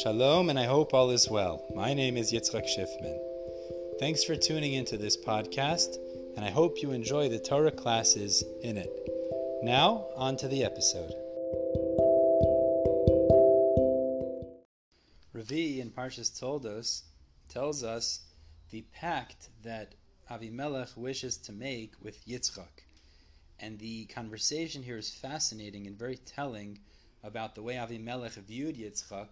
Shalom, and I hope all is well. My name is Yitzchak Schiffman. Thanks for tuning into this podcast, and I hope you enjoy the Torah classes in it. Now, on to the episode. Revi'i in Parshas Toldos tells us the pact that Avimelech wishes to make with Yitzchak. And the conversation here is fascinating and very telling about the way Avimelech viewed Yitzchak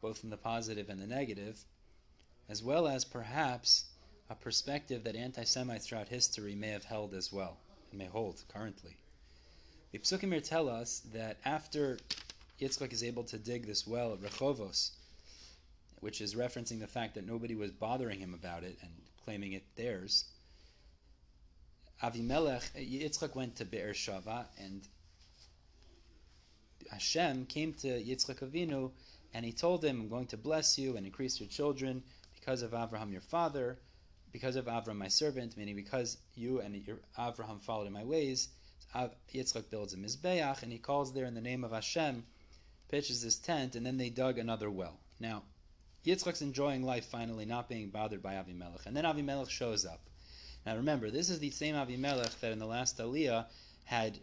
both in the positive and the negative, as well as perhaps a perspective that anti Semites throughout history may have held as well, and may hold currently. The Psukim tell us that after Yitzchak is able to dig this well at Rechovos, which is referencing the fact that nobody was bothering him about it and claiming it theirs, Avimelech, Yitzchak went to Be'er Shava, and Hashem came to Yitzchak Avinu and he told him, I'm going to bless you and increase your children because of Abraham your father, because of Avram my servant, meaning because you and your Abraham followed in my ways. Yitzchak builds a Mizbeach and he calls there in the name of Hashem, pitches his tent, and then they dug another well. Now, Yitzchak's enjoying life finally, not being bothered by Avimelech. And then Avimelech shows up. Now remember, this is the same Avimelech that in the last Aliyah had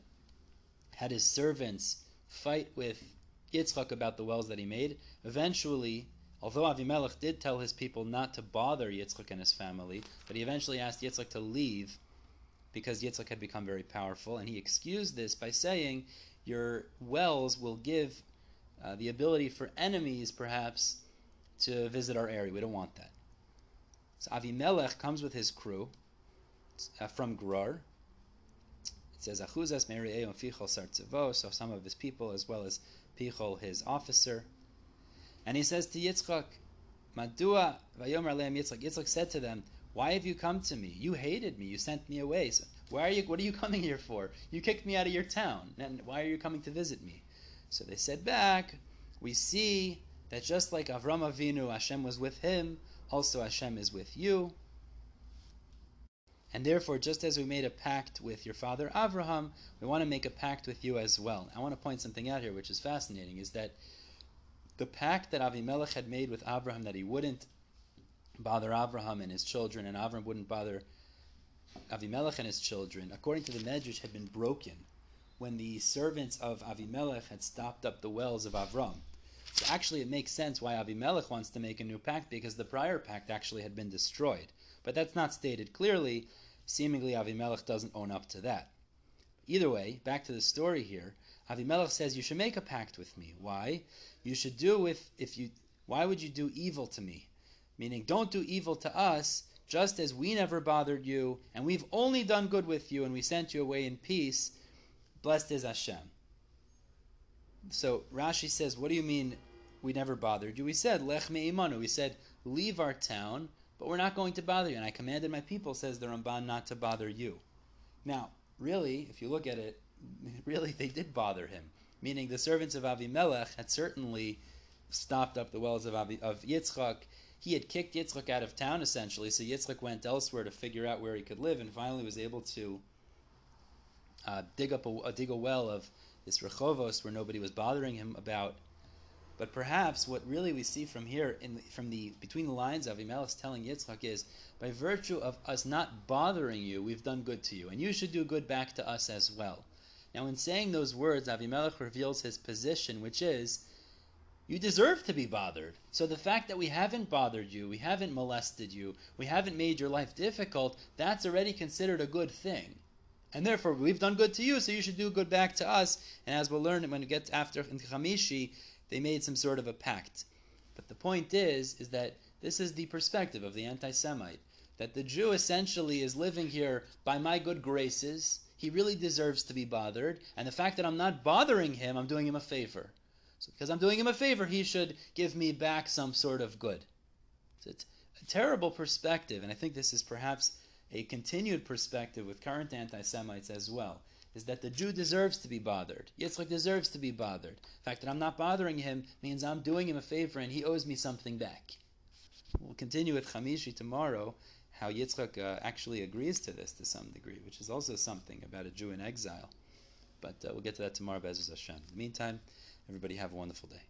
had his servants fight with Yitzchak about the wells that he made. Eventually, although Avimelech did tell his people not to bother Yitzchak and his family, but he eventually asked Yitzchak to leave because Yitzchak had become very powerful, and he excused this by saying, "Your wells will give uh, the ability for enemies, perhaps, to visit our area. We don't want that." So Avimelech comes with his crew uh, from Gerar. It says Achuzas so some of his people, as well as Pichol, his officer. And he says to Yitzchak, Madua Vayomer Aleim Yitzchak. Yitzchak said to them, Why have you come to me? You hated me. You sent me away. So why are you? What are you coming here for? You kicked me out of your town. And why are you coming to visit me? So they said back, We see that just like Avram Avinu, Hashem was with him. Also Hashem is with you. And therefore, just as we made a pact with your father Abraham, we want to make a pact with you as well. I want to point something out here, which is fascinating, is that the pact that Avimelech had made with Abraham that he wouldn't bother Abraham and his children, and Abraham wouldn't bother Avimelech and his children, according to the Medrash, had been broken when the servants of Avimelech had stopped up the wells of Avram. So actually, it makes sense why Avimelech wants to make a new pact because the prior pact actually had been destroyed. But that's not stated clearly. Seemingly, Avimelech doesn't own up to that. Either way, back to the story here. Avimelech says, "You should make a pact with me. Why? You should do if if you. Why would you do evil to me? Meaning, don't do evil to us, just as we never bothered you, and we've only done good with you, and we sent you away in peace. Blessed is Hashem." So Rashi says, "What do you mean we never bothered you?" We said, "Lech me'imanu." We said, "Leave our town." But we're not going to bother you. And I commanded my people, says the Ramban, not to bother you. Now, really, if you look at it, really they did bother him. Meaning the servants of Avimelech had certainly stopped up the wells of, Avi, of Yitzchak. He had kicked Yitzchak out of town essentially, so Yitzchak went elsewhere to figure out where he could live, and finally was able to uh, dig up a, dig a well of this Rechovos where nobody was bothering him about but perhaps what really we see from here, the, from the between the lines of Avimelech telling Yitzchak is, by virtue of us not bothering you, we've done good to you, and you should do good back to us as well. Now, in saying those words, Avimelech reveals his position, which is, you deserve to be bothered. So the fact that we haven't bothered you, we haven't molested you, we haven't made your life difficult, that's already considered a good thing. And therefore, we've done good to you, so you should do good back to us. And as we'll learn when we get after in Chamishi, they made some sort of a pact. But the point is, is that this is the perspective of the anti-Semite. That the Jew essentially is living here by my good graces. He really deserves to be bothered. And the fact that I'm not bothering him, I'm doing him a favor. So because I'm doing him a favor, he should give me back some sort of good. So it's a terrible perspective, and I think this is perhaps a continued perspective with current anti Semites as well is that the Jew deserves to be bothered. Yitzchak deserves to be bothered. The fact that I'm not bothering him means I'm doing him a favor and he owes me something back. We'll continue with Chamishi tomorrow, how Yitzchak uh, actually agrees to this to some degree, which is also something about a Jew in exile. But uh, we'll get to that tomorrow, Be'ez Hashem. In the meantime, everybody have a wonderful day.